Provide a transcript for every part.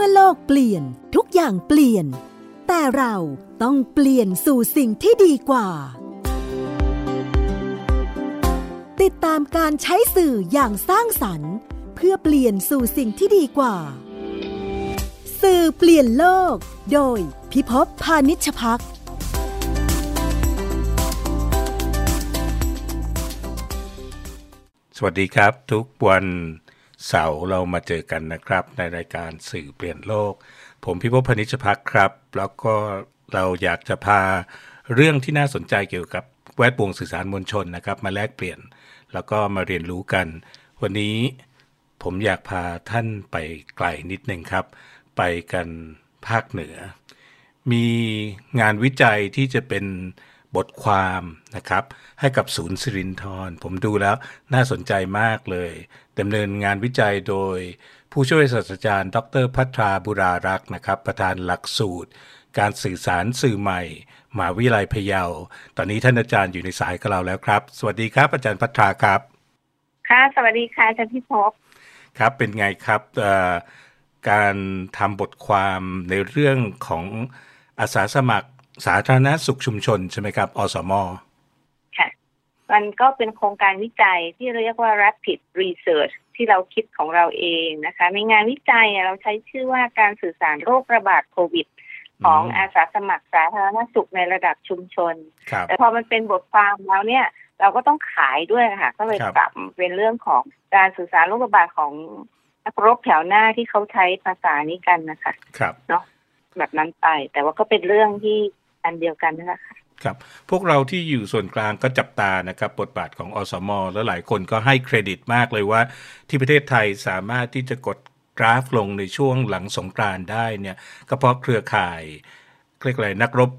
มื่อโลกเปลี่ยนทุกอย่างเปลี่ยน แต่เราต้องเปลี่ยนสู่สิ่งที่ดีกว่า ติดตามการใช้สื่ออย่างสร้างสรรค์ เพื่อเปลี่ยนสู่สิ่งที่ดีกว่า สื่อเปลี่ยนโลก โดยพิภพพานิชพักสวัสดีครับ ทุกวัน เสาร์เรามาเจอกันนะครับ ในรายการสื่อเปลี่ยนโลก ผมพิภพพนิชพักครับ แล้วก็เราอยากจะพาเรื่องที่น่าสนใจเกี่ยวกับแวดวงสื่อสารมวลชนนะครับ มาแลกเปลี่ยน แล้วก็มาเรียนรู้กัน วันนี้ผมอยากพาท่านไปไกลนิดหนึ่งครับ ไปกันภาคเหนือ มีงานวิจัยที่จะเป็น บทความนะครับ ให้กับศูนย์สิรินทรผมดูแล้วน่าสนใจมากเลยดำเนินงานวิจัยโดย ผู้ช่วยศาสตราจารย์ ดรพัทราบุรารักษ์นะครับ ประธานหลักสูตร การสื่อสารสื่อใหม่มหาวิทยาลัยพะเยา ตอนนี้ท่านอาจารย์อยู่ในสายกับเราแล้วครับ สวัสดีครับอาจารย์พัทราครับ ค่ะ สวัสดีค่ะอาจารย์พิภพครับเป็นไงครับเอ่อการทำบทความในเรื่องของอาสาสมัคร สาธารณสุขชุมชนใช่ไหมครับ อสมค่ะมันก็เป็นโครงการวิจัยที่เรียกว่า rapid research ที่เราคิดของเราเองนะคะ ในงานวิจัยเนี่ยเราใช้ชื่อว่าการสื่อสารโรคระบาดโควิดของอืมอาสาสมัครสาธารณสุขในระดับชุมชนครับแต่พอมันเป็นบทความแล้วเนี่ย เราก็ต้องขายด้วยค่ะ ก็เลยครับปรับเป็นเรื่องของการสื่อสารโรคระบาดของนักรบแถวหน้าที่เขาใช้ภาษานี้กันนะคะ ครับแบบนั้นไป แต่ว่าก็เป็นเรื่องที่ อันเดียวกันนั่นแหละค่ะครับ พวกเราที่อยู่ส่วนกลางก็จับตานะครับบทบาทของอสมแล้วหลายคนก็ให้เครดิตมากเลยว่า ที่ประเทศไทยสามารถที่จะกดกราฟลงในช่วงหลังสงกรานต์ได้เนี่ยก็เพราะเครือข่ายเรียกอะไรนักรบ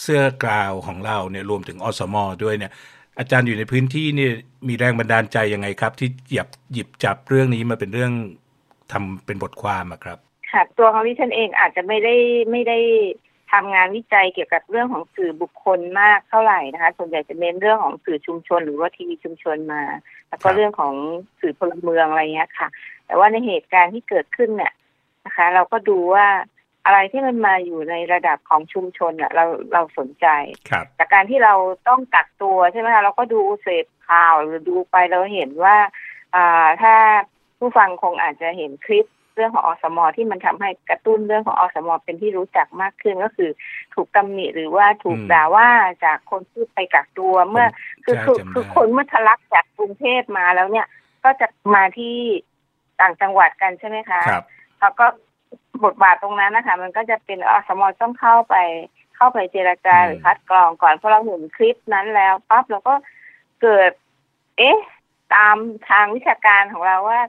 เสื้อกราวของเราเนี่ยรวมถึงอสมด้วยเนี่ย อาจารย์อยู่ในพื้นที่นี่มีแรงบันดาลใจยังไงครับ ที่หยิบหยิบจับเรื่องนี้มาเป็นเรื่องทำเป็นบทความอะครับ ค่ะ ตัวของดิฉันเองอาจจะไม่ได้ไม่ได้ ทำงานวิจัยเกี่ยวกับเรื่องของสื่อบุคคลมากเท่าไหร่นะคะ ส่วนใหญ่จะเน้นเรื่องของสื่อชุมชน หรือว่าทีวีชุมชนมา แล้วก็ครับเรื่องของสื่อพลเมืองอะไรเงี้ยค่ะ แต่ว่าในเหตุการณ์ที่เกิดขึ้นเนี่ยนะคะ เราก็ดูว่าอะไรที่มันมาอยู่ในระดับของชุมชนเนี่ยเราเราสนใจครับจากการที่เราต้องกักตัวใช่ไหมคะเราก็ดูเสพข่าวหรือดูไปเราเห็นว่าอ่าถ้าผู้ฟังคงอาจจะเห็นคลิปเรื่องของอสมที่มันทำให้กระตุ้นเรื่องของอสมเป็นที่รู้จักมากขึ้นก็คือ ถูกตำหนิหรือว่าถูกอืมด่าว่าจากคนที่ไปกักตัวเมื่อคือใช่คือจำได้คือคนเมื่อทะลักจากกรุงเทพมาแล้วเนี่ย ก็จะมาที่ต่างจังหวัดกันใช่ไหมคะครับแล้วก็บทบาทตรงนั้นนะคะ มันก็จะเป็นอสมต้องเข้าไปเข้าไปเจรจาอืมหรือคัดกรองก่อนเพราะเราเห็นคลิปนั้นแล้วปั๊บเราก็เกิด เอ๊ะ ตามทางวิชาการของเราว่า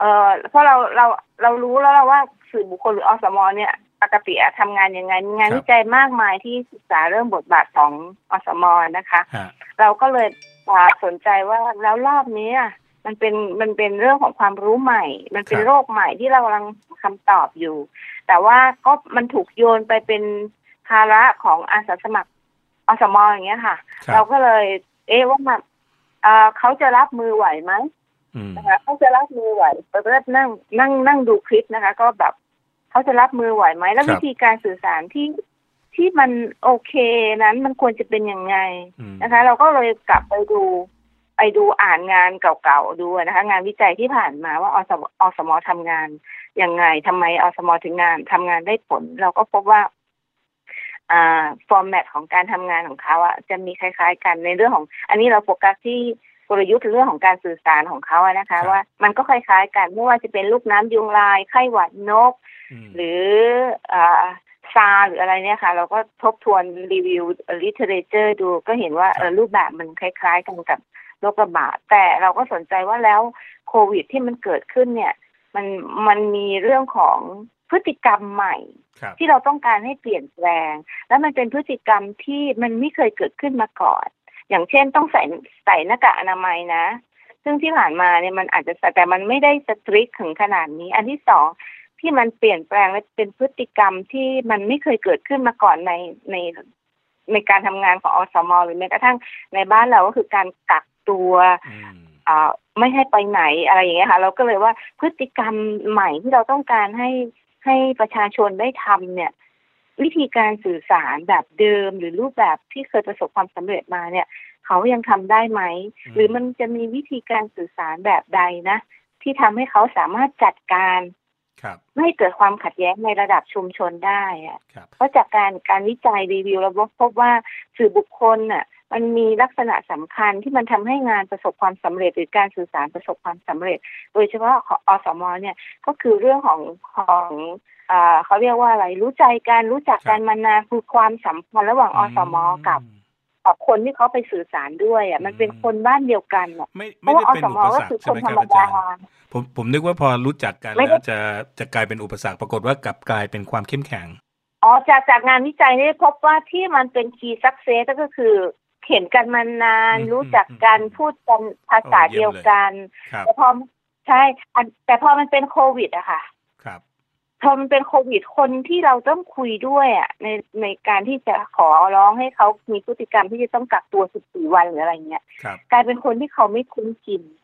เออเพราะเราเราเรารู้แล้วเราว่าสื่อบุคคลหรืออสมเนี่ยปกติอะทำงานยังไงมีงานครับวิจัยมากมายที่ศึกษาเรื่องบทบาทของอสมนะคะฮะเราก็เลยอ่าสนใจว่าแล้วรอบนี้อะมันเป็นมันเป็นเรื่องของความรู้ใหม่ มันเป็นครับโรคใหม่ที่เรากำลังคำตอบอยู่ แต่ว่าก็มันถูกโยนไปเป็นภาระของอาสาสมัครอสมอย่างเงี้ยค่ะครับเราก็เลย เอ๊ะว่ามันเอ่อเขาจะรับมือไหวไหมอืม นะคะเขาจะรับมือไหวไปเริ่มนั่งนั่งนั่งดูคลิปนะคะ ก็แบบเขาจะรับมือไหวไหมแล้วครับวิธีการสื่อสารที่ที่มันโอเคนั้นมันควรจะเป็นยังไงอืมนะคะ เราก็เลยกลับไปดูไปดูอ่านงานเก่าๆดูนะคะ งานวิจัยที่ผ่านมาว่าอสมอสมทำงานยังไงทำไมอสมถึงงานทำงานได้ผล เราก็พบว่าอ่าฟอร์แมตของการทำงานของเขาอะจะมีคล้าย ๆ กันในเรื่องของ อันนี้เราโฟกัสที่ กลยุทธ์เรื่องของการสื่อสารของเขาอะนะคะครับว่ามันก็คล้ายๆกันไม่ว่าจะเป็นลูกน้ำยุงลายไข้หวัดนกมหรืออ่าซาหรืออะไรเนี่ยค่ะ เราก็ทบทวนรีวิว literature ดูก็เห็นว่าครับเออรูปแบบมันคล้าย ๆ กันกับโรคระบาดแต่เราก็สนใจว่าแล้วโควิดที่มันเกิดขึ้นเนี่ยมันมันมีเรื่องของพฤติกรรมใหม่ครับที่เราต้องการให้เปลี่ยนแปลง และมันเป็นพฤติกรรมที่มันไม่เคยเกิดขึ้นมาก่อน อย่างเช่นต้องใส่ใส่หน้ากากอนามัยนะ ซึ่งที่ผ่านมาเนี่ยมันอาจจะใส่แต่มันไม่ได้สตริกถึงขนาดนี้ อันที่สองที่มันเปลี่ยนแปลงและเป็นพฤติกรรมที่มันไม่เคยเกิดขึ้นมาก่อนในในในการทำงานของอสมหรือแม้กระทั่งในบ้านเราก็คือการกักตัวอืมอ่าไม่ให้ไปไหนอะไรอย่างเงี้ยค่ะ เราก็เลยว่าพฤติกรรมใหม่ที่เราต้องการให้ให้ประชาชนได้ทำเนี่ย วิธีการสื่อสารแบบเดิม หรือรูปแบบที่เคยประสบความสำเร็จมาเนี่ย เขายังทำได้ไหม หรือมันจะมีวิธีการสื่อสารแบบใดนะ ที่ทำให้เขาสามารถจัดการครับไม่ให้เกิดความขัดแย้งในระดับชุมชนได้อะครับเพราะจากการการวิจัยรีวิวเราพบว่าสื่อบุคคลน่ะ มันมีลักษณะสำคัญที่มันทำให้งานประสบความสำเร็จ หรือการสื่อสารประสบความสำเร็จ โดยเฉพาะของอสมเนี่ยก็คือเรื่องของของอ่าเขาเรียกว่าอะไรรู้ใจกันรู้จักกันมานานคือความสัมพันธ์ระหว่างอสมกับกับคนที่เขาไปสื่อสารด้วยอะมันเป็นคนบ้านเดียวกันอะไม่เพไม่ราะว่าได้อเป็นสอุมปก็สรรคือคคใช่นไหมธรครับรมอาจาดารย์ผมผมนึกว่าพอรู้จักกันไม่ได้แล้วจะจะกลายเป็นอุปสรรคปรากฏว่ากลับกลายเป็นความเข้มแข็งอ๋อจากจากงานวิจัยนี่พบว่าที่มันเป็น key success ก็คือ เห็นกันมานานอืมรู้จักกันอืมพูดกันภาษาโอ้เยี่เดียยมวเลยกันครับแต่พอใช่อันแต่พอมันเป็นโควิดอะค่ะครับพอมันเป็นโควิดคนที่เราต้องคุยด้วยอะในในการที่จะขอร้องให้เขามีพฤติกรรมที่จะต้องกักตัว 14 วันหรืออะไรเงี้ยครับกลายเป็นคนที่เขาไม่คุ้นชินอื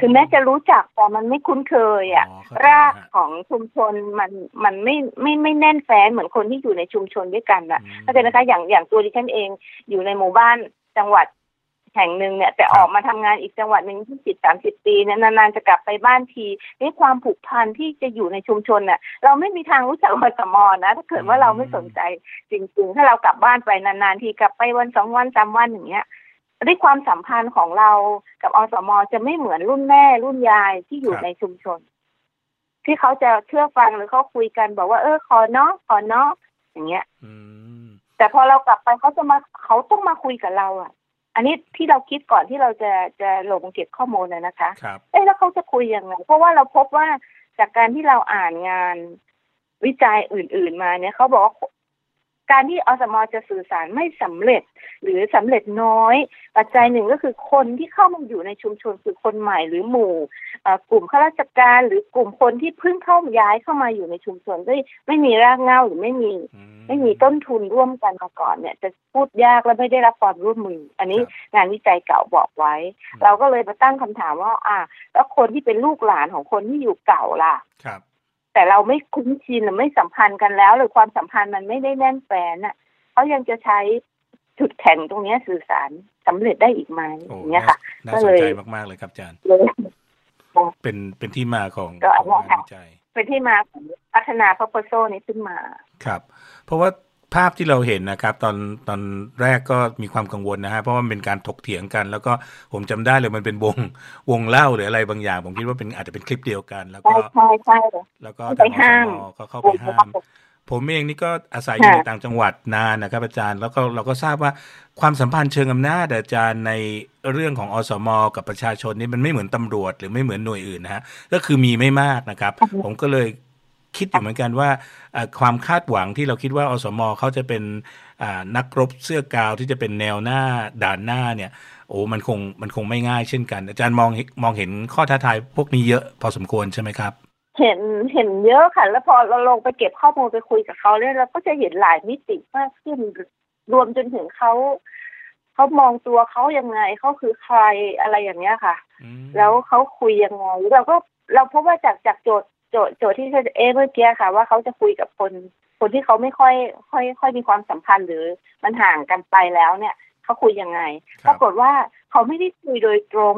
ถึงแม้จะรู้จักแต่มันไม่คุ้นเคยอะเข้ใจรากฮะของชุมชนมันมันไม่ไม่ไม่แน่นแฟ้นเหมือนคนที่อยู่ในชุมชนด้วยกันอะอืมเข้าใจนะคะอย่างอย่างตัวดิฉันเองอยู่ในหมู่บ้านจังหวัดแห่งหนึ่งเนี่ยแต่ครับออกมาทำงานอีกจังหวัดหนึ่งที่สิบสามสิบปีเนี่ยนานๆจะกลับไปบ้านทีนี่ความผูกพันที่จะอยู่ในชุมชนน่ะเราไม่มีทางรู้จักอสมนะ ถ้าเกิดว่าเราไม่สนใจจริงๆ ถ้าเรากลับบ้านไปนานๆทีกลับไปวันสองวันสามวันอย่างเงี้ย ด้วยความสัมพันธ์ของเรากับอสมจะไม่เหมือนรุ่นแม่รุ่นยายที่อยู่ในชุมชน ที่เขาจะเชื่อฟังหรือเขาคุยกันบอกว่า เออขอเนาะขอเนาะอย่างเงี้ยอืมแต่พอเรากลับไปเขาจะมาเขาต้องมาคุยกับเราอะ อันนี้ที่เราคิดก่อนที่เราจะจะลงเก็บข้อมูลนะนะคะครับเอ๊ะแล้วเขาจะคุยยังไงเพราะว่าเราพบว่าจากการที่เราอ่านงานวิจัยอื่น ๆ มาเนี่ยเขาบอกว่า การที่อสมจะสื่อสารไม่สำเร็จ หรือสำเร็จน้อย ปัจจัยหนึ่งก็คือคนที่เข้ามาอยู่ในชุมชนคือคนใหม่หรือหมู่เอ่อกลุ่มข้าราชการหรือกลุ่มคนที่เพิ่งเข้าย้ายเข้ามาอยู่ในชุมชนไม่ไม่มีรากเหง้าหรือไม่มีอืไม่มีต้นทุนร่วมกันมาก่อนเนี่ย จะพูดยากและไม่ได้รับความร่วมมือ อันนี้ครับงานวิจัยเก่าบอกไว้อืมเราก็เลยมาตั้งคำถามว่า อ่า แล้วคนที่เป็นลูกหลานของคนที่อยู่เก่าล่ะครับ แต่เราไม่คุ้นชินหรือไม่สัมพันธ์กันแล้ว หรือความสัมพันธ์มันไม่ได้แน่นแฟนน่ะเขายังจะใช้จุดแข็งตรงเนี้ยสื่อสารสำเร็จได้อีกไหมโอ้อย่างเงี้ยค่ะน่าก็สนเลยใจมากๆเลยครับอาจารย์เลยเป็นเป็นที่มาของก็ขอัอนงเนี้ยงานค่ะวิจัยเป็นที่มาของพัฒนา proposal นี้ขึ้นมา ครับ เพราะว่า ภาพที่เราเห็นนะครับ ตอนตอนแรกก็มีความกังวลนะฮะเพราะว่ามันเป็นการถกเถียงกัน แล้วก็ผมจำได้เลยมันเป็นวงวงเล่าหรืออะไรบางอย่าง ผมคิดว่าเป็นอาจจะเป็นคลิปเดียวกัน แล้วใช่ก็ใช่ใช่แล้วก็ไปทางอห้ามสมก็เข้าไปห้ามผมเองนี่ก็อาศัยอยู่ค่ะในต่างจังหวัดนานนะครับ อาจารย์แล้วก็เราก็ทราบว่าความสัมพันธ์เชิงอำนาจอาจารย์ในเรื่องของอสม กับประชาชนนี่มันไม่เหมือนตำรวจ หรือไม่เหมือนหน่วยอื่นนะฮะก็คือมีไม่มากนะครับ ผมก็เลย คิดอยู่เหมือนกันว่าอ่าความคาดหวังที่เราคิดว่าอสมเขาจะเป็นอ่านักรบเสื้อกาวที่จะเป็นแนวหน้าด่านหน้าเนี่ยโอ้มันคงมันคงไม่ง่ายเช่นกัน อาจารย์มองมองเห็นข้อท้าทายพวกนี้เยอะพอสมควรใช่ไหมครับ เห็นเห็นเยอะค่ะ แล้วพอเราลงไปเก็บข้อมูลไปคุยกับเขาเนี่ยเราก็จะเห็นหลายมิติมากขึ้นรวมจนถึงเขาเขามองตัวเขายังไงเขาคือใครอะไรอย่างเงี้ยค่ะอืมแล้วเขาคุยยังไงเราก็เราพบว่าจากจากโจทย์ โจทย์โจทย์ที่เอเมื่อกี้ค่ะ ว่าเขาจะคุยกับคนคนที่เขาไม่ค่อย ค่อย ค่อยมีความสัมพันธ์หรือมันห่างกันไปแล้วเนี่ยเขาคุยยังไงครัปบรากฏว่าเขาไม่ได้คุยโดยตรง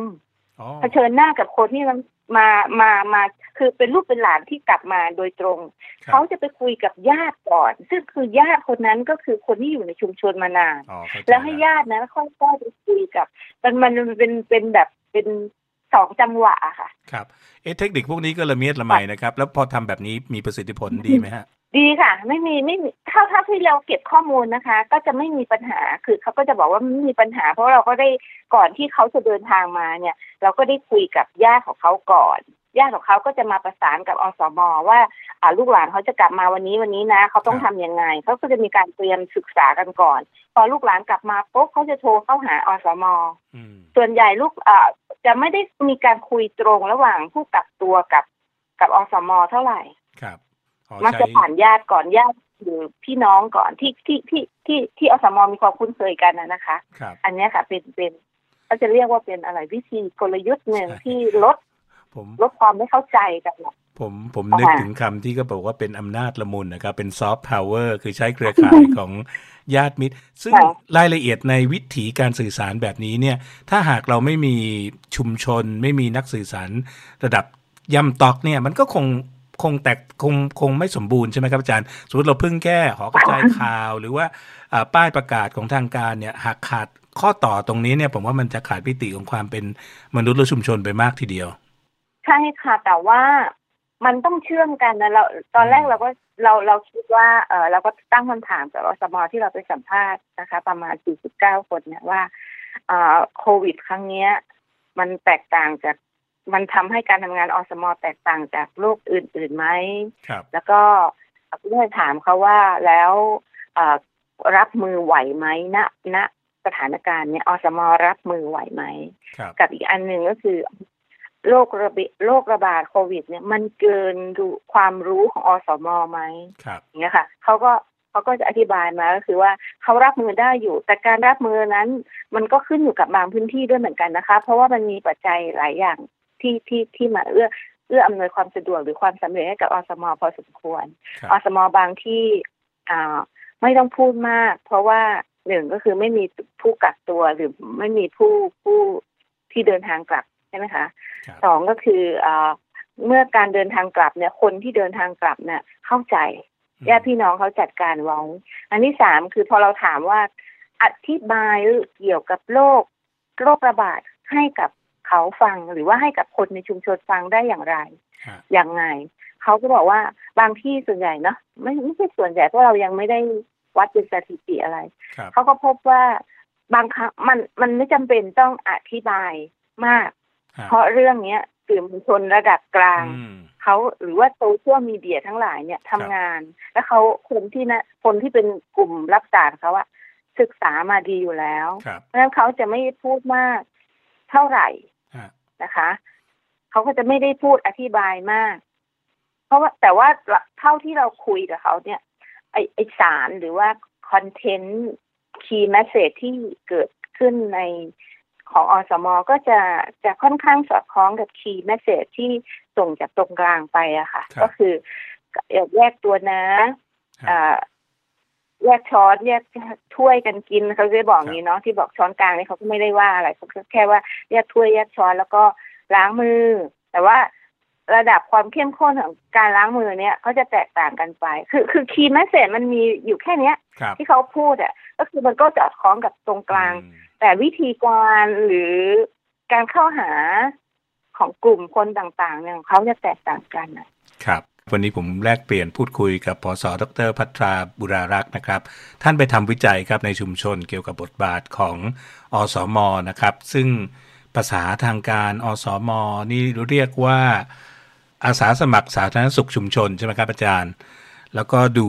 อ๋อเผชิญหน้ากับคนที่มันมามามาคือเป็นลูกเป็นหลานที่กลับมาโดยตรงครับเขาจะไปคุยกับญาติก่อน ซึ่งคือญาติคนนั้นก็คือคนที่อยู่ในชุมชนมานานอ๋อเข้าใจแล้วให้ญาตินะค่อยๆไปคุยกับ มันมันเป็นเป็นแบบเป็น สองจังหวะอะค่ะครับเอ๊ะเทคนิคพวกนี้ก็ละเมียดละไมนะครับ แล้วพอทำแบบนี้มีประสิทธิผลดีไหมฮะ ดีค่ะ ไม่มีไม่มีเท่าเท่าที่เราเก็บข้อมูลนะคะ ก็จะไม่มีปัญหาคือเขาก็จะบอกว่าไม่มีปัญหา เพราะเราก็ได้ก่อนที่เขาจะเดินทางมาเนี่ย เราก็ได้คุยกับญาติของเขาก่อน ญาติของเขาก็จะมาประสานกับอสมว่าอ่าลูกหลานเขาจะกลับมาวันนี้วันนี้นะ เขาต้องครัทำบยังไงเขาก็จะมีการเตรียมศึกษากันก่อน พอลูกหลานกลับมาปุ๊บเขาจะโทรเข้าหาอสมอืมส่วนใหญ่ลูกเอ่อจะไม่ได้มีการคุยตรงระหว่างผู้กักตัวกับกับอสมเท่าไหร่ครับอ๋อมักใช้จะผ่านญาติก่อนญาติหรือพี่น้องก่อนที่ที่ที่ที่ที่อสมมีความคุ้นเคยกันนะนะคะครับอันเนี้ยค่ะเป็นเป็นก็จะเรียกว่าเป็นอะไรวิธีกลยุทธ์หนึ่งใช่ที่ลด ผมลดความไม่เข้าใจกันน่ะผมผมนึกถึงคำที่ก็บอกว่าเป็นอำนาจละมุนนะครับ เป็นซอฟต์พาวเวอร์คือใช้เครือข่ายของญาติมิตร ซึ่งรายละเอียดในวิถีการสื่อสารแบบนี้เนี่ย ถ้าหากเราไม่มีชุมชน ไม่มีนักสื่อสาร ระดับย่ำตอกเนี่ย มันก็คงคงแตกคงคงไม่สมบูรณ์ใช่ไหมครับอาจารย์ สมมติเราเพิ่งแก้หอกระจายข่าว หรือว่าป้ายประกาศของทางการเนี่ยหากขาดข้อต่อตรงนี้เนี่ย ผมว่ามันจะขาดพิติของความเป็นมนุษย์และชุมชนไปมากทีเดียว ใช่ค่ะ แต่ว่ามันต้องเชื่อมกันนะเราตอนแรกเราก็เราเราคิดว่าเออเราก็ตั้งคำถามกับอสมที่เราไปสัมภาษณ์นะคะ ประมาณ 49 คนเนี่ยว่าเอ่อโควิด ครั้งเนี้ย มันแตกต่างจากมันทำให้การทำงานอสมแตกต่างจากโรคอื่นๆไหมครับ แล้วก็ก็เลยถามเขาว่าแล้วรับมือไหวไหมณณสถานการณ์เนี้ยอสมรับมือไหวไหมกับอีกอันหนึ่งก็คือ โรคระบโรคระบาดโควิด เนี่ย มันเกินรู้ความรู้ของอสมไหมครับอย่างเงี้ยค่ะเขาก็เขาก็จะอธิบายมาก็คือว่าเขารับมือได้อยู่ แต่การรับมือนั้น มันก็ขึ้นอยู่กับบางพื้นที่ด้วยเหมือนกันนะคะ เพราะว่ามันมีปัจจัยหลายอย่างที่ที่ที่มาเอื้อเอื้ออำนวยความสะดวกหรือความสำเร็จให้กับอสมพอสมควร อสมบางที่อ่าไม่ต้องพูดมาก เพราะว่าหนึ่งก็คือไม่มีผู้กักตัวหรือไม่มีผู้ผู้ที่เดินทางกลับ ใช่ไหมคะสองก็คืออเมื่อการเดินทางกลับเนี่ย คนที่เดินทางกลับเนี่ยเข้าใจญาติพี่น้องเขาจัดการไว้อันที่สามคือพอเราถามว่าอธิบายเกี่ยวกับโรคโรคระบาดให้กับเขาฟังหรือว่าให้กับคนในชุมชนฟังได้อย่างไร อย่างไงเขาก็บอกว่าบางที่ส่วนใหญ่เนาะไม่ไม่ใช่ส่วนใหญ่เพราะเรายังไม่ได้วัดเป็นสถิติอะไร เขาก็พบว่าบางครั้งมันมันไม่จำเป็นต้องอธิบายมาก เพราะเรื่องเนี้ยสื่อมวลชนระดับกลางเขาหรือว่าโซเชียลมีเดียทั้งหลายเนี่ยทำงาน แล้วเขาคนที่นะคนที่เป็นกลุ่มรับสารเขาอะศึกษามาดีอยู่แล้ว เพราะฉะนั้นเขาจะไม่พูดมากเท่าไหร่นะคะเขาก็จะไม่ได้พูดอธิบายมาก เพราะว่าแต่ว่าเท่าที่เราคุยกับเขาเนี่ย ไอไอสารหรือว่า content key message ที่เกิดขึ้นใน ของอสมก็จะจะค่อนข้างสอดคล้องกับ key message ที่ส่งจากตรงกลางไปอะค่ะ ก็คือแยกตัวนะแยกช้อนแยกถ้วยกันกินเขาจะบอกงี้เนาะที่บอกช้อนกลางนี่เขาก็ไม่ได้ว่าอะไรเขาแค่ว่าแยกถ้วยแยกช้อนแล้วก็ล้างมือ แต่ว่าระดับความเข้มข้นของการล้างมือเนี่ยเขาจะแตกต่างกันไป คือคือ key message มันมีอยู่แค่เนี้ย ที่เขาพูดอะ ก็คือมันก็จะคล้องกับตรงกลาง แต่วิธีการหรือการเข้าหาของกลุ่มคนต่างๆเนี่ยเขาจะแตกต่างกันนะครับ วันนี้ผมแลกเปลี่ยนพูดคุยกับพศดรพัทราบุรารักษ์นะครับ ท่านไปทำวิจัยครับในชุมชนเกี่ยวกับบทบาทของอสอมนะครับ ซึ่งภาษาทางการอสอมนี่เรียกว่าอาสาสมัครสาธารณสุขชุมชนใช่ไหมครับอาจารย์ แล้วก็ดู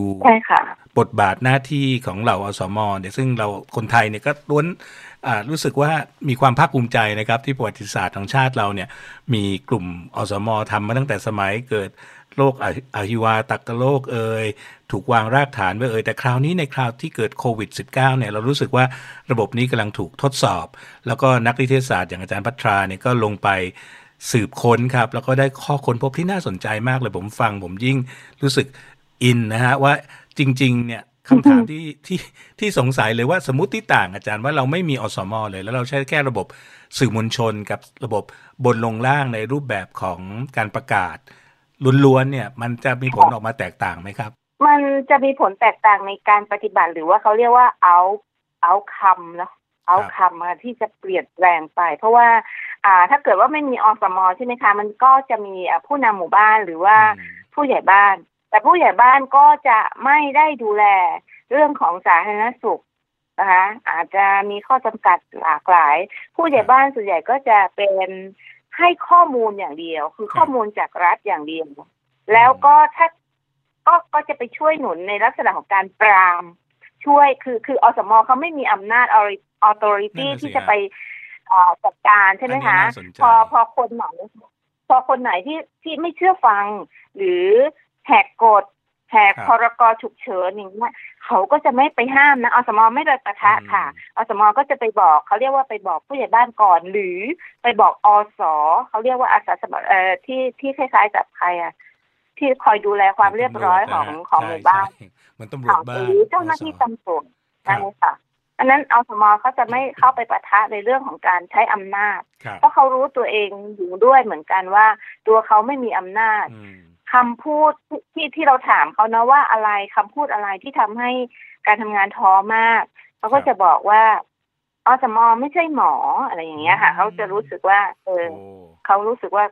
บทบาทหน้าที่ของเหล่าอสมเนี่ยซึ่งเราคนไทยเนี่ยก็ล้วน รู้สึกว่ามีความภาคภูมิใจนะครับที่ประวัติศาสตร์ของชาติเราเนี่ยมีกลุ่มอสมทำมาตั้งแต่สมัยเกิดโรคอหิวาตักโรคเอ่ยถูกวางรากฐานไว้เอ่ยแต่คราวนี้ในคราวที่เกิดโควิด -19 เนี่ยเรารู้สึกว่าระบบนี้กำลังถูกทดสอบ แล้วก็นักวิทยาศาสตร์อย่างอาจารย์พัทราเนี่ยก็ลงไปสืบค้นครับ แล้วก็ได้ข้อค้นพบที่น่าสนใจมากเลยผมฟังผมยิ่งรู้สึกอินนะฮะว่าจริงๆเนี่ย คำถามที่ที่ที่สงสัยเลยว่าสมมติที่ต่างอาจารย์ว่าเราไม่มีอสมอเลย แล้วเราใช้แค่ระบบสื่อมวลชนกับระบบบนลงล่างในรูปแบบของการประกาศล้วนๆเนี่ย มันจะมีผลออกมาแตกต่างไหมครับ มันจะมีผลแตกต่างในการปฏิบัติหรือว่าเขาเรียกว่าเอาเอาคำเนาะเอาคำที่จะเปลี่ยนแปลงไป เพราะว่าอ่าถ้าเกิดว่าไม่มีอสมใช่ไหมคะ มันก็จะมีผู้นำหมู่บ้านหรือว่าผู้ใหญ่บ้าน แต่ผู้ใหญ่บ้านก็จะไม่ได้ดูแลเรื่องของสาธารณสุขนะคะอาจจะมีข้อจำกัดหลากหลาย ผู้ใหญ่บ้านส่วนใหญ่ก็จะเป็นให้ข้อมูลอย่างเดียว คือข้อมูลจากรัฐอย่างเดียว แล้วก็ถ้าก็ก็จะไปช่วยหนุนในลักษณะของการปรามช่วยคือคืออสมเขาไม่มีอำนาจออโตริตี้ที่จะไปจัดการใช่ไหมคะพอพอคนไหนพอคนไหนที่ที่ไม่เชื่อฟัง หรือ แหกกฎแหกพรกฉุกเฉินอย่างนี้เขาก็จะไม่ไปห้ามนะอสมไม่โดยประทะค่ะอสมก็จะไปบอกเขาเรียกว่าไปบอกผู้ใหญ่บ้านก่อน หรือไปบอกอสเขาเรียกว่าอาสาสมัครเอ่อที่ที่คล้ายๆกับใครอะที่คอยดูแลความเรียบร้อยของของหมู่บ้านมันตำรวจบ้านหรือเจ้าหน้าที่ตำรวจใช่ค่ะอันนั้นอสมเขาจะไม่เข้าไปปะทะในเรื่องของการใช้อำนาจ เพราะเขารู้ตัวเองอยู่ด้วยเหมือนกันว่า ตัวเขาไม่มีอำนาจ คำพูดที่ที่เราถามเขานะว่าอะไรคำพูดอะไรที่ทำให้การทำงานท้อมากเขาก็จะบอกว่าอสมไม่ใช่หมออะไรอย่างเงี้ยค่ะเขาจะรู้สึกว่า เออเขารู้สึกว่า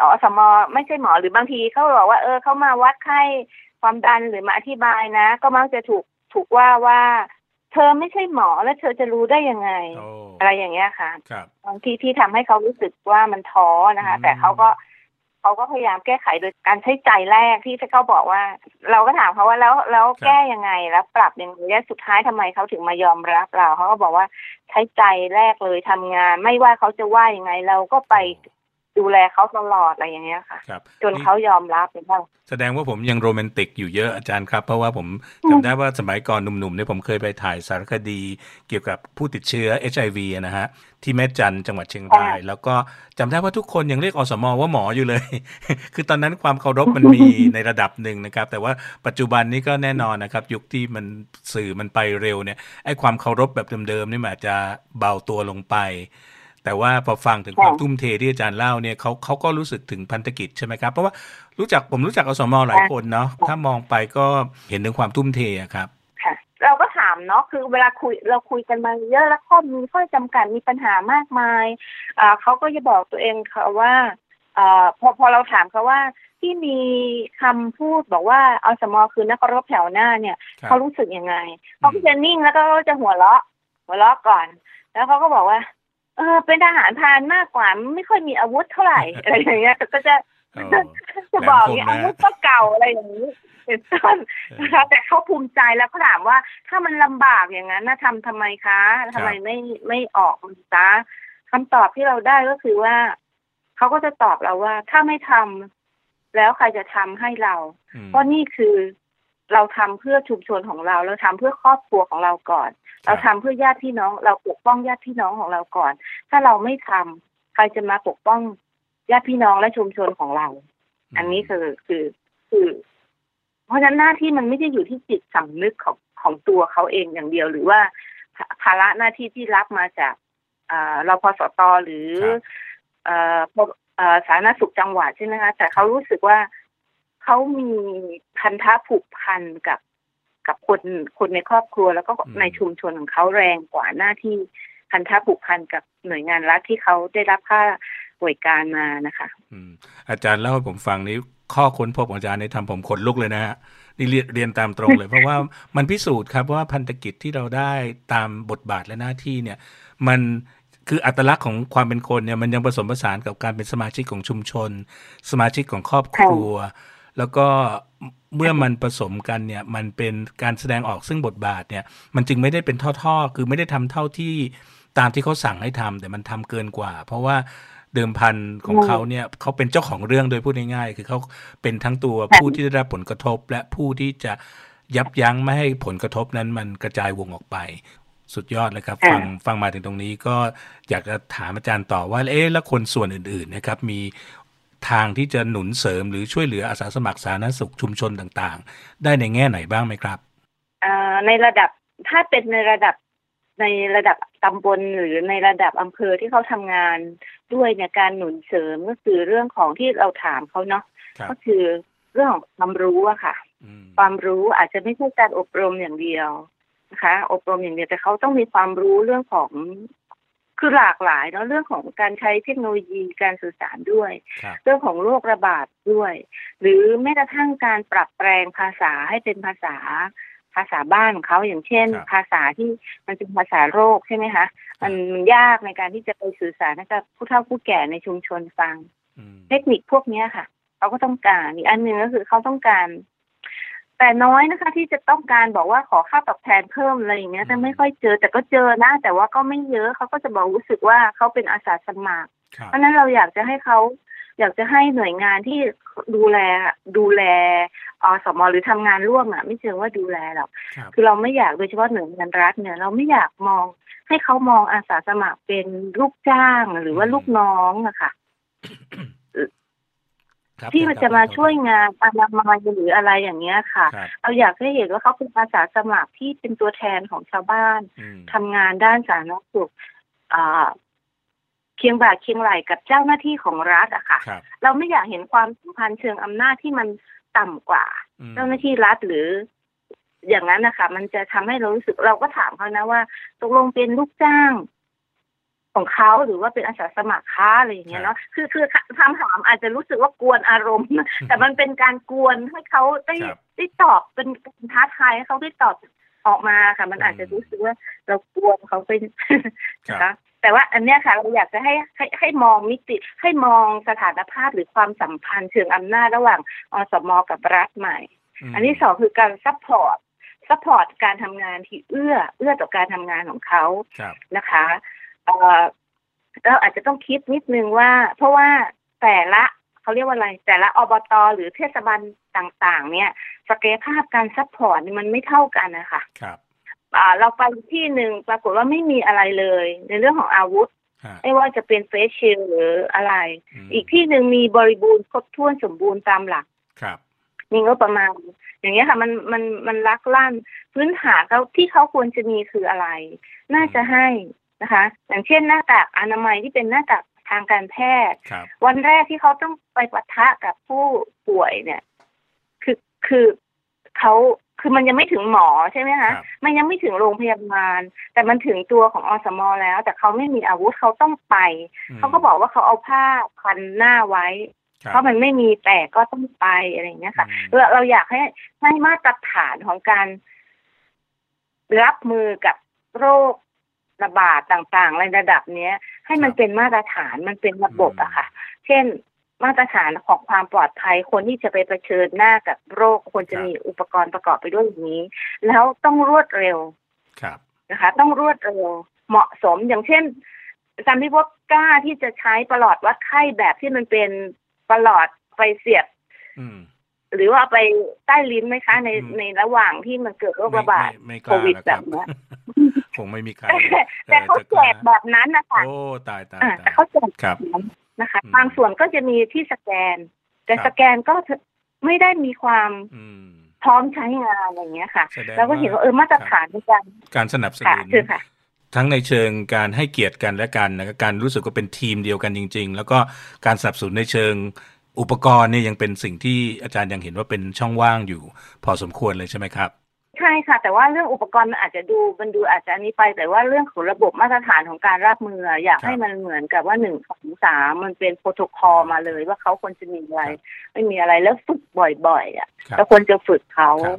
อสมไม่ใช่หมอหรือบางทีเขาบอกว่า เออเขามาวัดไข้ความดันหรือมาอธิบายนะ ก็มักจะถูกถูกว่าว่า เธอไม่ใช่หมอแล้วเธอจะรู้ได้ยังไง อะไรอย่างเงี้ยค่ะบางทีที่ทำให้เขารู้สึกว่ามันท้อนะคะ แต่เขาก็ เขาก็พยายามแก้ไขโดยการใช้ใจแรกที่เขาบอกว่า เราก็ถามเขาว่าแล้วแล้วแก้ยังไงแล้วปรับยังไงและสุดท้ายทำไมเขาถึงมายอมรับเราเขาก็บอกว่าใช้ใจแรกเลยทำงาน ไม่ว่าเขาจะว่ายังไง เราก็ไป ดูแลเขาตลอดอะไรอย่างเงี้ยค่ะ จนเขายอมรับเป็นบ้างแสดงว่าผมยังโรแมนติกอยู่เยอะอาจารย์ครับ เพราะว่าผมจำได้ว่าสมัยก่อนหนุ่มๆเนี่ยผมเคยไปถ่ายสารคดีเกี่ยวกับผู้ติดเชื้อ HIV นะฮะที่แม่จันจังหวัดเชียงราย แล้วก็จำได้ว่าทุกคนยังเรียกอสมว่าหมออยู่เลย คือตอนนั้นความเคารพมันมีในระดับหนึ่งนะครับ แต่ว่าปัจจุบันนี้ก็แน่นอนนะครับ ยุคที่มันสื่อมันไปเร็วเนี่ยไอ้ความเคารพแบบเดิมๆนี่มันอาจจะเบาตัวลงไป แต่ว่าพอฟังถึงความทุ่มเทที่อาจารย์เล่าเนี่ยเขาเขาก็รู้สึกถึงพันธกิจใช่ไหมครับ เพราะว่ารู้จักผมรู้จักอสมหลายคนเนาะถ้ามองไปก็เห็นถึงความทุ่มเทครับค่ะเราก็ถามเนาะคือเวลาคุยเราคุยกันมาเยอะแล้วข้อมีข้อจำกัดมีปัญหามากมายอ่าเขาก็จะบอกตัวเองค่ะว่าอ่าพอพอเราถามเขาว่าที่มีคำพูดบอกว่าอสมคือนักรบแถวหน้าเนี่ยเขารู้สึกยังไงเขาก็จะนิ่งแล้วก็จะหัวเราะหัวเราะก่อน แล้วเขาก็บอกว่า เออเป็นทหารพานมากกว่า ไม่ค่อยมีอาวุธเท่าไหร่อะไรอย่างเงี้ยก็จะจะบอกอย่างอาวุธก็เก่าอะไรอย่างนี้เป็นต้นนะคะแต่เขาภูมิใจแล้วเขาถามว่าถ้ามันลำบากอย่างนั้นนะทำทำไมคะทำไมไม่ไม่ออกมันซะคำตอบที่เราได้ก็คือว่าเขาก็จะตอบเราว่า ถ้าไม่ทำแล้วใครจะทำให้เรา เพราะนี่คือ เราทำเพื่อชุมชนของเรา เราทำเพื่อครอบครัวของเราก่อน เราทำเพื่อญาติพี่น้อง เราปกป้องญาติพี่น้องของเราก่อน ถ้าเราไม่ทำใครจะมาปกป้องญาติพี่น้องและชุมชนของเรา อันนี้คือคือคือ เพราะฉะนั้นหน้าที่มันไม่ได้อยู่ที่จิตสำนึกของของตัวเขาเองอย่างเดียว หรือว่าภาระหน้าที่ที่รับมาจากเราพอสตอหรือสาธารณสุขจังหวัดใช่ไหมคะแต่เขารู้สึกว่า เขามีพันธะผูกพันกับกับคนคนในครอบครัว แล้วก็ในชุมชนของเขาแรงกว่าหน้าที่พันธะผูกพันกับหน่วยงานรัฐที่เขาได้รับค่าป่วยการมานะคะอืมอาจารย์เล่าให้ผมฟังนี้ข้อค้นพบของอาจารย์นี่ทำผมขนลุกเลยนะฮะนี่เรียนตามตรงเลย เพราะว่ามันพิสูจน์ครับว่าพันธกิจที่เราได้ตามบทบาทและหน้าที่เนี่ย มันคืออัตลักษณ์ของความเป็นคนเนี่ยมันยังผสมผสานกับการเป็นสมาชิกของชุมชน สมาชิกของครอบครัว แล้วก็เมื่อมันผสมกันเนี่ยมันเป็นการแสดงออกซึ่งบทบาทเนี่ยมันจึงไม่ได้เป็นท่อๆ คือไม่ได้ทำเท่าที่ตามที่เขาสั่งให้ทำแต่มันทำเกินกว่า เพราะว่าเดิมพันของเขาเนี่ยเขาเป็นเจ้าของเรื่องโดยพูดง่ายๆคือเขาเป็นทั้งตัวผู้ที่ได้รับผลกระทบ และผู้ที่จะยับยั้งไม่ให้ผลกระทบนั้นมันกระจายวงออกไป สุดยอดเลยครับ ฟังฟังมาถึงตรงนี้ก็อยากจะถามอาจารย์ต่อว่าเอ๊ะแล้วคนส่วนอื่นๆนะครับมี ทางที่จะหนุนเสริมหรือช่วยเหลืออาสาสมัครสาธารณสุขชุมชนต่างๆ ได้ในแง่ไหนบ้างไหมครับในระดับถ้าเป็นในระดับในระดับตำบลหรือในระดับอำเภอที่เขาทำงานด้วยเนี่ยการหนุนเสริมก็คือเรื่องของที่เราถามเขาเนาะก็คือเรื่องของความรู้อะค่ะ ความรู้อาจจะไม่ใช่การอบรมอย่างเดียวนะคะ อบรมอย่างเดียวแต่เขาต้องมีความรู้เรื่องของ คือหลากหลายเนาะเรื่องของการใช้เทคโนโลยีการสื่อสารด้วย เรื่องของโรคระบาดด้วย หรือแม้กระทั่งการปรับแปลงภาษาให้เป็นภาษาภาษาบ้านของเขาอย่างเช่น ภาษาที่มันเป็นภาษาโรคใช่ไหมคะมันยากในการที่จะไปสื่อสารกับผู้เฒ่าผู้แก่ในชุมชนฟัง เทคนิคพวกนี้ค่ะ เขาก็ต้องการอีกอันหนึ่งก็คือเขาต้องการ แต่น้อยนะคะ ที่จะต้องการบอกว่าขอค่าตอบแทนเพิ่มอะไรอย่างเงี้ยแต่ไม่ค่อยเจอแต่ก็เจอนะ แต่ว่าก็ไม่เยอะเขาก็จะบอกรู้สึกว่าเขาเป็นอาสาสมัคร เพราะนั้นเราอยากจะให้เขาอยากจะให้หน่วยงานที่ดูแลดูแลอสมหรือทำงานร่วมอะ ไม่เชิงว่าดูแลหรอกคือเราไม่อยากโดยเฉพาะหน่วยงานรัฐเนี่ย เราไม่อยากมองให้เขามองอาสาสมัครเป็นลูกจ้างหรือว่าลูกน้องอะค่ะครับ ที่มันจะมาช่วยงานอนามัยหรืออะไรอย่างเงี้ยค่ะครับเราอยากให้เห็นว่าเขาเป็นอาสาสมัครที่เป็นตัวแทนของชาวบ้านอืมทำงานด้านสาธารณสุขอ่าเคียงบ่าเคียงไหลกับเจ้าหน้าที่ของรัฐอะค่ะครับเราไม่อยากเห็นความสัมพันธ์เชิงอำนาจที่มันต่ำกว่าอืมเจ้าหน้าที่รัฐหรือ อย่างนั้นนะคะมันจะทำให้เรารู้สึกเราก็ถามเขานะว่า ตกลงเป็นลูกจ้าง ของเขาหรือว่าเป็นอาสาสมัครค้าอะไรอย่างเงี้ยเนาะคือคือคำถามอาจจะรู้สึกว่ากวนอารมณ์ แต่มันเป็นการกวนให้เขาได้ครับได้ตอบเป็นการท้าทายให้เขาได้ตอบออกมาค่ะ มันอาจจะรู้สึกว่าเรากวนเขาไปครับนะคะแต่ว่าอันเนี้ยค่ะเราอยากจะให้ให้ให้มองมิติให้มองสถานภาพหรือความสัมพันธ์เชิงอำนาจระหว่างอสมกับรัฐใหม่มอันที่สองคือการ support support การทำงานที่เอื้อเอื้อต่อการทำงานของเขาครับนะคะ เอ่อเราอาจจะต้องคิดนิดนึงว่า เพราะว่าแต่ละเขาเรียกว่าอะไร แต่ละอบตหรือเทศบาลต่าง ๆ เนี่ยศักยภาพการ support นี่มันไม่เท่ากันนะคะครับอ่าเราไปที่หนึ่งปรากฏว่าไม่มีอะไรเลย ในเรื่องของอาวุธฮะไม่ว่าจะเป็น face shield หรืออะไรมอีกที่หนึ่งมีบริบูรณ์ครบถ้วนสมบูรณ์ตามหลัก ครับมีงบประมาณ อย่างเงี้ยค่ะ มันมันมันลักลั่น พื้นฐานเขาที่เขาควรจะมีคืออะไร น่าจะให้ นะคะ อย่างเช่นหน้ากากอนามัยที่เป็นหน้ากากทางการแพทย์ครับวันแรกที่เขาต้องไปปะทะกับผู้ป่วยเนี่ย คือคือเขาคือมันยังไม่ถึงหมอใช่ไหมครัคะบมันยังไม่ถึงโรงพยาบาล แต่มันถึงตัวของอสมแล้ว แต่เขาไม่มีอาวุธเขาต้องไปอืมเขาก็บอกว่าเขาเอาผ้าพันหน้าไว้ครับเพราะมันไม่มีแต่ก็ต้องไปอะไรอย่างเงี้ยค่ะอืมเราเราอยากให้ให้มาตรฐานของการรับมือกับโรค ระบาดต่างๆ ในระดับเนี้ย ให้มันเป็นมาตรฐานมันเป็นระบบอะค่ะ เช่นมาตรฐานของความปลอดภัย คนที่จะไปเผชิญหน้ากับโรคควรจะมีอุปกรณ์ประกอบไปด้วยอย่างนี้ แล้วต้องรวดเร็วครับนะคะ ต้องรวดเร็วเหมาะสมอย่างเช่นอาจารย์พิภพกล้าที่จะใช้ประหลอดวัดไข้แบบที่มันเป็นประหลอดไปเสียบอืม หรือว่าเอาไปใต้ลิ้นไหมคะในอืมในระหว่างที่มันเกิดโรคระบาดไม่ไม่ไม่กโคล้าวิดแล้วแบบเนี้ยคงไม่มีใครแต่เขาแจกแบบนั้นนะคะโอ้ตายตายอ่าตาแต่ยเขาแจกครับแบบนั้นนะคะอืมบางส่วนก็จะมีที่สแกน แต่ครับสแกนก็ไม่ได้มีความอืมพร้อมใช้งานอะไรอย่างเงี้ยค่ะแสดงเราก็เห็นว่าเออมาตรฐานในการการสนับสค่ะนุนคือค่ะทั้งในเชิงการให้เกียรติกันและกันนะการรู้สึกว่าเป็นทีมเดียวกันจริง ๆ แล้วก็การสนับสนุนในเชิง อุปกรณ์เนี่ยยังเป็นสิ่งที่อาจารย์ยังเห็นว่าเป็นช่องว่างอยู่ พอสมควรเลยใช่ไหมครับใช่ค่ะ แต่ว่าเรื่องอุปกรณ์มันอาจจะดูมันดูอาจจะอันนี้ไป แต่ว่าเรื่องของระบบมาตรฐานของการรับมือ อยากครับให้มันเหมือนกับว่าหนึ่งสองสามมันเป็นโปรโตคอลมาเลยว่าเขาควรจะมีอะไร ไม่มีอะไรแล้วฝึกบ่อยๆอะครับเราควรจะฝึกเขาครับ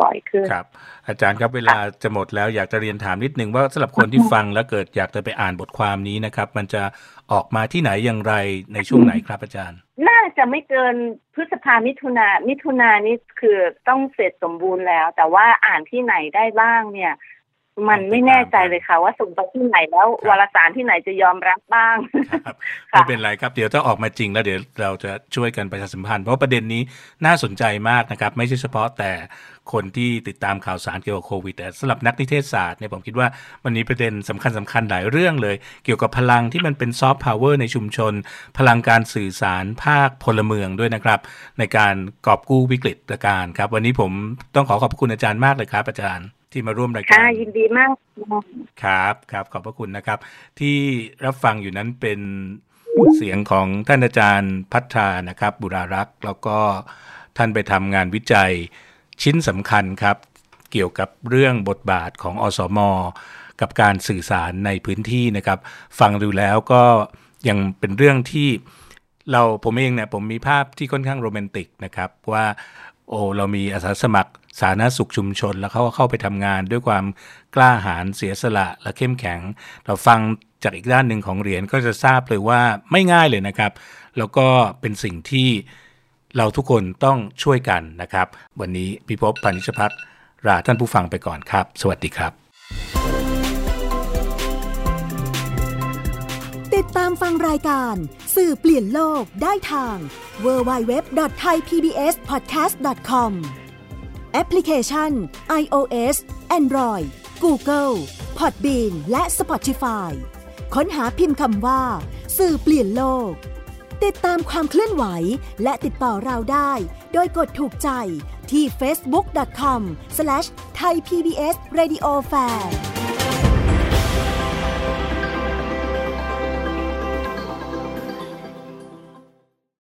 บ่อยๆขึ้นครับ อาจารย์ครับเวลาจะหมดแล้วอยากจะเรียนถามนิดนึงว่าสำหรับคนที่ฟังแล้วเกิดอยากจะไปอ่านบทความนี้นะครับ มันจะออกมาที่ไหนอย่างไรในช่วงไหนครับอาจารย์ น่าจะไม่เกินพฤษภามิถุนามิถุนานี่คือต้องเสร็จสมบูรณ์แล้ว แต่ว่าอ่านที่ไหนได้บ้างเนี่ย มันไม่แน่ใจเลยค่ะ ว่าส่งไปที่ไหนแล้ววารสารที่ไหนจะยอมรับบ้างไม่เป็นไรครับเดี๋ยวถ้าออกมาจริงแล้วเดี๋ยวเราจะช่วยกันประชาสัมพันธ์เพราะประเด็นนี้น่าสนใจมากนะครับ ไม่ใช่เฉพาะแต่ คนที่ติดตามข่าวสารเกี่ยวกับโควิดแต่สำหรับนักนิเทศศาสตร์เนี่ยผมคิดว่ามันมีประเด็นสำคัญสำคัญหลายเรื่องเลย เกี่ยวกับพลังที่มันเป็นซอฟต์พาวเวอร์ในชุมชน พลังการสื่อสารภาคพลเมืองด้วยนะครับ ในการกอบกู้วิกฤตการณ์ครับ วันนี้ผมต้องขอขอบคุณอาจารย์มากเลยครับอาจารย์ที่มาร่วมรายการค่ะยินดีมากครับครับขอบพระคุณนะครับ ที่รับฟังอยู่นั้นเป็นเสียงของท่านอาจารย์พัฒนานะครับ บุรารักษ์แล้วก็ท่านไปทำงานวิจัย ชิ้นสำคัญครับเกี่ยวกับเรื่องบทบาทของอสม กับการสื่อสารในพื้นที่นะครับ ฟังดูแล้วก็ยังเป็นเรื่องที่เราผมเองเนี่ยผมมีภาพที่ค่อนข้างโรแมนติกนะครับ ว่าโอ้เรามีอาสาสมัครสาธารณสุขชุมชน แล้วเขาก็เข้าไปทำงานด้วยความกล้าหาญเสียสละและเข้มแข็ง เราฟังจากอีกด้านหนึ่งของเหรียญก็จะทราบเลยว่าไม่ง่ายเลยนะครับ แล้วก็เป็นสิ่งที่ เราทุกคนต้องช่วยกันนะครับ วันนี้พิภพปานิชพัฒน์ลาท่านผู้ฟังไปก่อนครับ สวัสดีครับ ติดตามฟังรายการสื่อเปลี่ยนโลกได้ทาง www.thaipbspodcast.com แอปพลิเคชัน iOS Android Google Podbean และ Spotify ค้นหาพิมพ์คำว่า สื่อเปลี่ยนโลก ติดตามความเคลื่อนไหวและติดต่อเราได้ โดยกดถูกใจที่ facebook.com/thaipbsradiofan